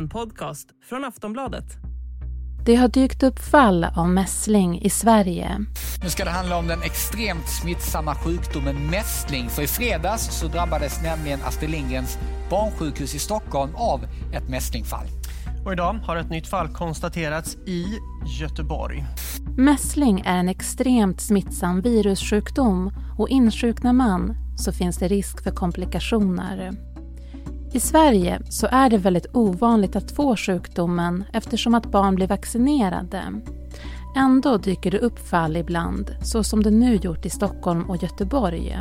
En podcast från Aftonbladet. Det har dykt upp fall av mässling i Sverige. Nu ska det handla om den extremt smittsamma sjukdomen mässling. För i fredags så drabbades nämligen Astrid Lindgrens barnsjukhus i Stockholm av ett mässlingfall. Och idag har ett nytt fall konstaterats i Göteborg. Mässling är en extremt smittsam virussjukdom och insjuknar man så finns det risk för komplikationer. I Sverige så är det väldigt ovanligt att få sjukdomen eftersom att barn blir vaccinerade. Ändå dyker det upp fall ibland, så som det nu gjort i Stockholm och Göteborg.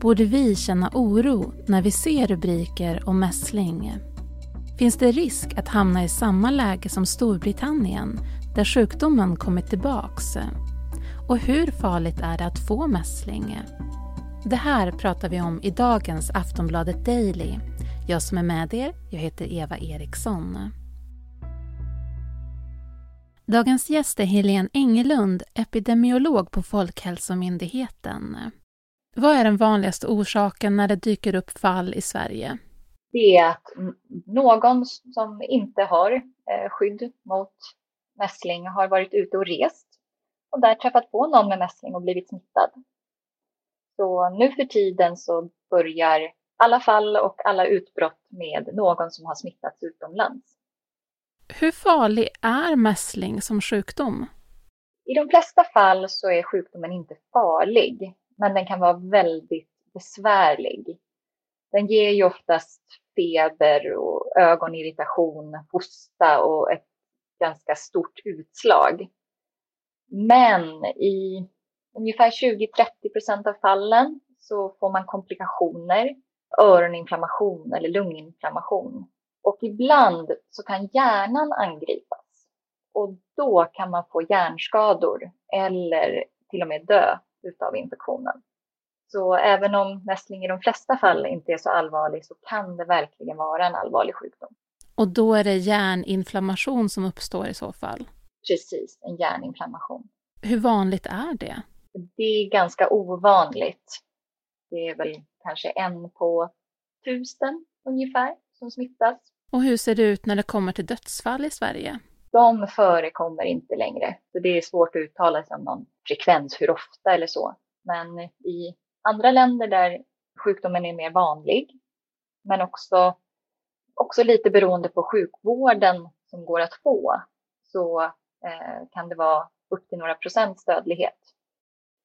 Borde vi känna oro när vi ser rubriker om mässling? Finns det risk att hamna i samma läge som Storbritannien, där sjukdomen kommit tillbaks? Och hur farligt är det att få mässling? Det här pratar vi om i dagens Aftonbladet Daily. Jag som är med er, jag heter Eva Eriksson. Dagens gäst är Helene Engelund, epidemiolog på Folkhälsomyndigheten. Vad är den vanligaste orsaken när det dyker upp fall i Sverige? Det är att någon som inte har eh, skydd mot mässling har varit ute och rest och där träffat på någon med mässling och blivit smittad. Så nu för tiden så börjar alla fall och alla utbrott med någon som har smittats utomlands. Hur farlig är mässling som sjukdom? I de flesta fall så är sjukdomen inte farlig, men den kan vara väldigt besvärlig. Den ger ju oftast feber och ögonirritation, hosta och ett ganska stort utslag. Men i ungefär 20-30 procent av fallen så får man komplikationer, öroninflammation eller lunginflammation. Och ibland så kan hjärnan angripas och då kan man få hjärnskador eller till och med dö utav infektionen. Så även om mässling i de flesta fall inte är så allvarlig så kan det verkligen vara en allvarlig sjukdom. Och då är det hjärninflammation som uppstår i så fall? Precis, en hjärninflammation. Hur vanligt är det? Det är ganska ovanligt. Det är väl kanske en på tusen ungefär som smittas. Och hur ser det ut när det kommer till dödsfall i Sverige? De förekommer inte längre, så det är svårt att uttala sig om någon frekvens, hur ofta eller så. Men i andra länder där sjukdomen är mer vanlig, men också, också lite beroende på sjukvården som går att få, så eh, kan det vara upp till några procents dödlighet.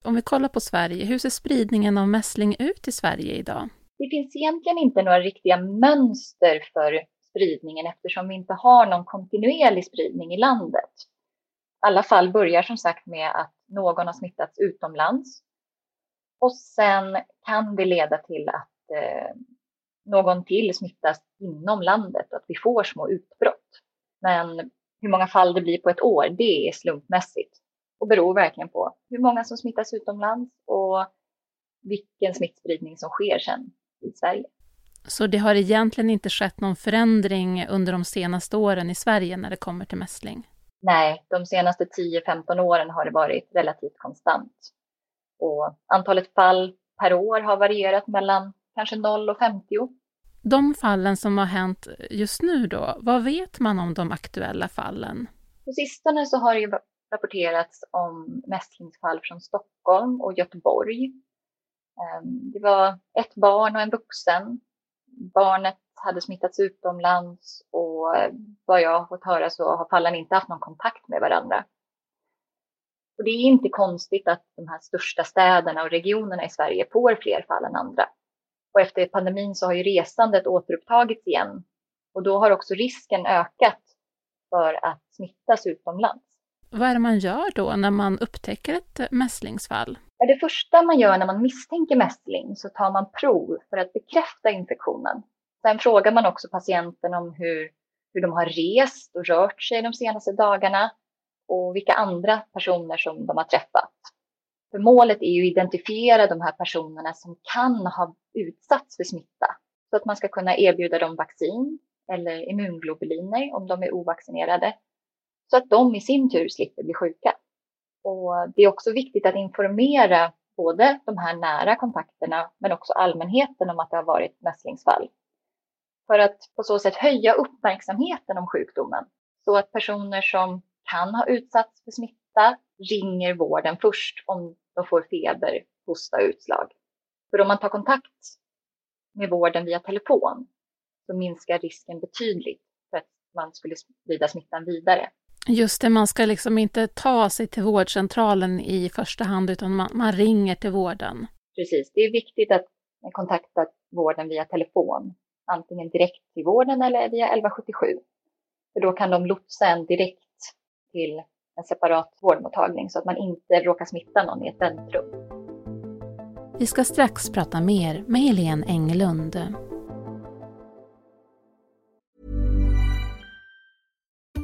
Om vi kollar på Sverige, hur ser spridningen av mässling ut i Sverige idag? Det finns egentligen inte några riktiga mönster för spridningen eftersom vi inte har någon kontinuerlig spridning i landet. Alla fall börjar som sagt med att någon har smittats utomlands och sen kan det leda till att eh, någon till smittas inom landet och att vi får små utbrott. Men hur många fall det blir på ett år, det är slumpmässigt och beror verkligen på hur många som smittas utomlands och vilken smittspridning som sker sen i Sverige. Så det har egentligen inte skett någon förändring under de senaste åren i Sverige när det kommer till mässling? Nej, de senaste 10-15 åren har det varit relativt konstant. Och antalet fall per år har varierat mellan kanske 0 och 50. De fallen som har hänt just nu då, vad vet man om de aktuella fallen? På sistone så har det rapporterats om mässlingsfall från Stockholm och Göteborg. Ehm, det var ett barn och en vuxen. Barnet hade smittats utomlands och eh, vad jag har fått höra så har fallen inte haft någon kontakt med varandra. Och det är inte konstigt att de här största städerna och regionerna i Sverige får fler fall än andra. Och efter pandemin så har ju resandet återupptagits igen och då har också risken ökat för att smittas utomlands. Vad är det man gör då när man upptäcker ett eh, mässlingsfall? Det första man gör när man misstänker mässling så tar man prov för att bekräfta infektionen. Sen frågar man också patienten om hur, hur de har rest och rört sig de senaste dagarna och vilka andra personer som de har träffat. För målet är ju att identifiera de här personerna som kan ha utsatts för smitta så att man ska kunna erbjuda dem vaccin eller immunglobuliner om de är ovaccinerade så att de i sin tur slipper bli sjuka. Och det är också viktigt att informera både de här nära kontakterna men också allmänheten om att det har varit mässlingsfall. för att på så sätt höja uppmärksamheten om sjukdomen så att personer som kan ha utsatts för smitta ringer vården först om de får feber, hosta och utslag. För om man tar kontakt med vården via telefon så minskar risken betydligt för att man skulle sprida smittan vidare. Just det, man ska liksom inte ta sig till vårdcentralen i första hand utan man, man ringer till vården. Precis, det är viktigt att kontakta vården via telefon, antingen direkt till vården eller via 1177. För då kan de lotsa en direkt till en separat vårdmottagning så att man inte råkar smitta någon i ett väntrum. Vi ska strax prata mer med Helene Englund.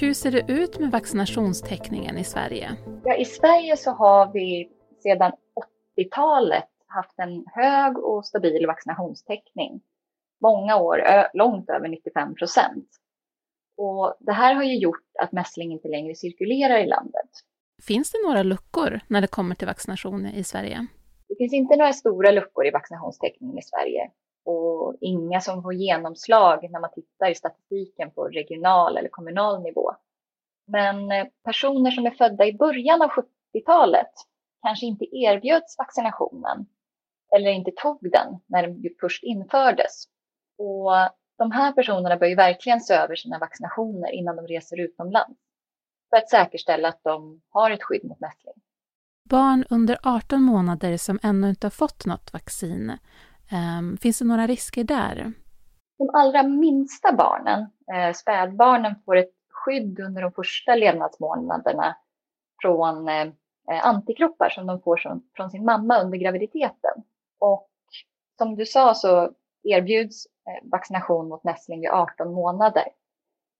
Hur ser det ut med vaccinationstäckningen i Sverige? Ja, I Sverige så har vi sedan 80-talet haft en hög och stabil vaccinationstäckning. Många år, långt över 95 procent. Och det här har ju gjort att mässling inte längre cirkulerar i landet. Finns det några luckor när det kommer till vaccination i Sverige? Det finns inte några stora luckor i vaccinationstäckningen i Sverige och inga som får genomslag när man tittar i statistiken på regional eller kommunal nivå. Men eh, personer som är födda i början av 70-talet kanske inte erbjöds vaccinationen eller inte tog den när den först infördes. Och de här personerna bör ju verkligen se över sina vaccinationer innan de reser utomlands för att säkerställa att de har ett skydd mot mässling. Barn under 18 månader som ännu inte har fått något vaccin, um, finns det några risker där? De allra minsta barnen, eh, spädbarnen, får ett skydd under de första levnadsmånaderna från eh, eh antikroppar som de får som, från sin mamma under graviditeten. Och som du sa så erbjuds eh, vaccination mot nässling vid 18 månader.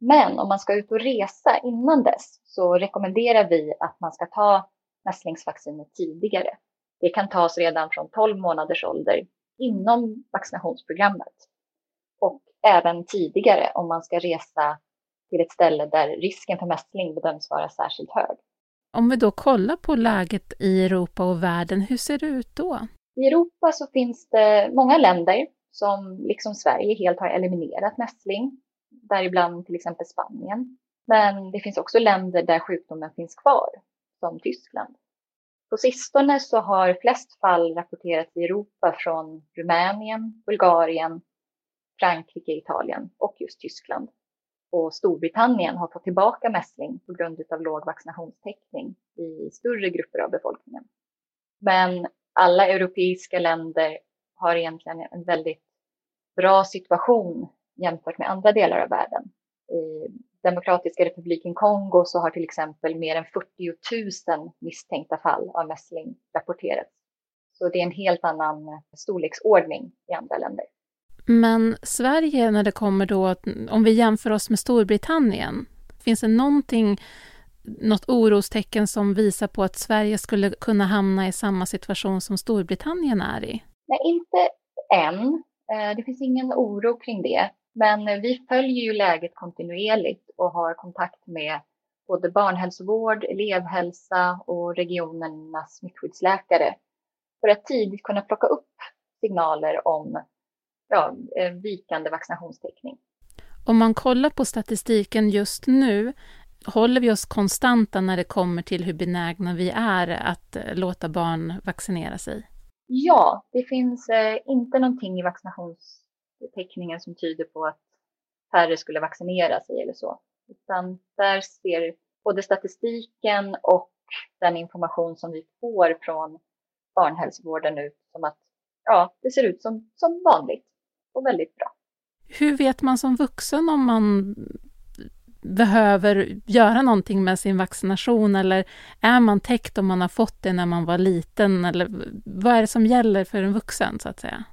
Men om man ska ut och resa innan dess så rekommenderar vi att man ska ta mässlingsvaccinet tidigare. Det kan tas redan från 12 månaders ålder inom vaccinationsprogrammet och även tidigare om man ska resa till ett ställe där risken för mässling bedöms vara särskilt hög. Om vi då kollar på läget i Europa och världen, hur ser det ut då? I Europa så finns det många länder som liksom Sverige helt har eliminerat mässling, däribland till exempel Spanien. Men det finns också länder där sjukdomen finns kvar, som Tyskland. På sistone så har flest fall rapporterats i Europa från Rumänien, Bulgarien, Frankrike, Italien och just Tyskland. Och Storbritannien har fått tillbaka mässling på grund av låg vaccinationstäckning i större grupper av befolkningen. Men alla europeiska länder har egentligen en väldigt bra situation jämfört med andra delar av världen. Demokratiska republiken Kongo så har till exempel mer än 40 000 misstänkta fall av mässling rapporterats. Så det är en helt annan storleksordning i andra länder. Men Sverige, när det kommer då, om vi jämför oss med Storbritannien, finns det någonting, något orostecken som visar på att Sverige skulle kunna hamna i samma situation som Storbritannien är i? Nej, inte än. Eh, det finns ingen oro kring det. Men vi följer ju läget kontinuerligt och har kontakt med både barnhälsovård, elevhälsa och regionernas smittskyddsläkare för att tidigt kunna plocka upp signaler om ja, eh, vikande vaccinationstäckning. Om man kollar på statistiken just nu, håller vi oss konstanta när det kommer till hur benägna vi är att eh, låta barn vaccinera sig? Ja, det finns eh, inte någonting i vaccinationstäckningen som tyder på att färre skulle vaccinera sig eller så. Utan där ser både statistiken och den information som vi får från barnhälsovården ut som att ja, det ser ut som, som vanligt och väldigt bra. Hur vet man som vuxen om man behöver göra någonting med sin vaccination eller är man täckt om man har fått det när man var liten eller vad är det som gäller för en vuxen så att säga?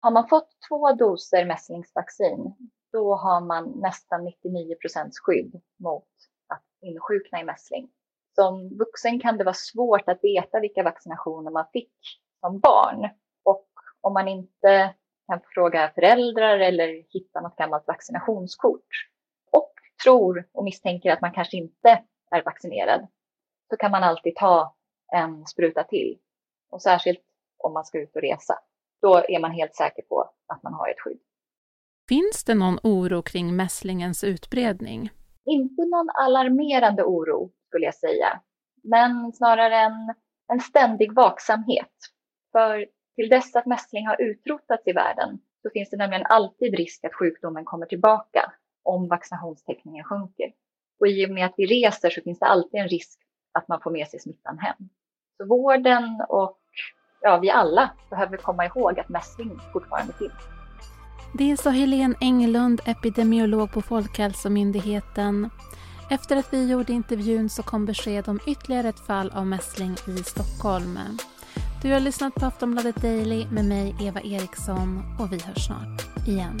Har man fått två doser mässlingsvaccin, då har man nästan 99 procents skydd mot att insjukna i mässling. Som vuxen kan det vara svårt att veta vilka vaccinationer man fick som barn. Och om man inte kan fråga föräldrar eller hitta något gammalt vaccinationskort och tror och misstänker att man kanske inte är vaccinerad så kan man alltid ta en spruta till. Och särskilt om man ska ut och resa. Då är man helt säker på att man har ett skydd. Finns det någon oro kring mässlingens utbredning? Inte någon alarmerande oro skulle jag säga, men snarare en, en ständig vaksamhet. För till dess att mässling har utrotats i världen så finns det nämligen alltid risk att sjukdomen kommer tillbaka om vaccinationstäckningen sjunker. Och i och med att vi reser så finns det alltid en risk att man får med sig smittan hem. Så vården och ja, vi alla behöver komma ihåg att mässling fortfarande finns. Det sa Helene Englund, epidemiolog på Folkhälsomyndigheten. Efter att vi gjorde intervjun så kom besked om ytterligare ett fall av mässling i Stockholm. Du har lyssnat på Aftonbladet Daily med mig, Eva Eriksson, och vi hörs snart igen.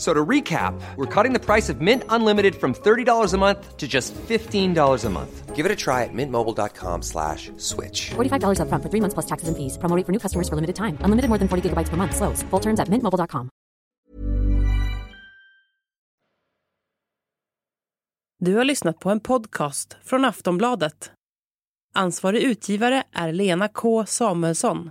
So to recap, we're cutting the price of Mint Unlimited from $30 a month to just $15 a month. Give it a try at mintmobile.com slash switch. $45 upfront for three months plus taxes and fees. Promo rate for new customers for limited time. Unlimited more than 40 gigabytes per month. Slows. Full terms at mintmobile.com. Du har lyssnat på en podcast från Aftonbladet. Ansvarig utgivare är Lena K Samuelsson.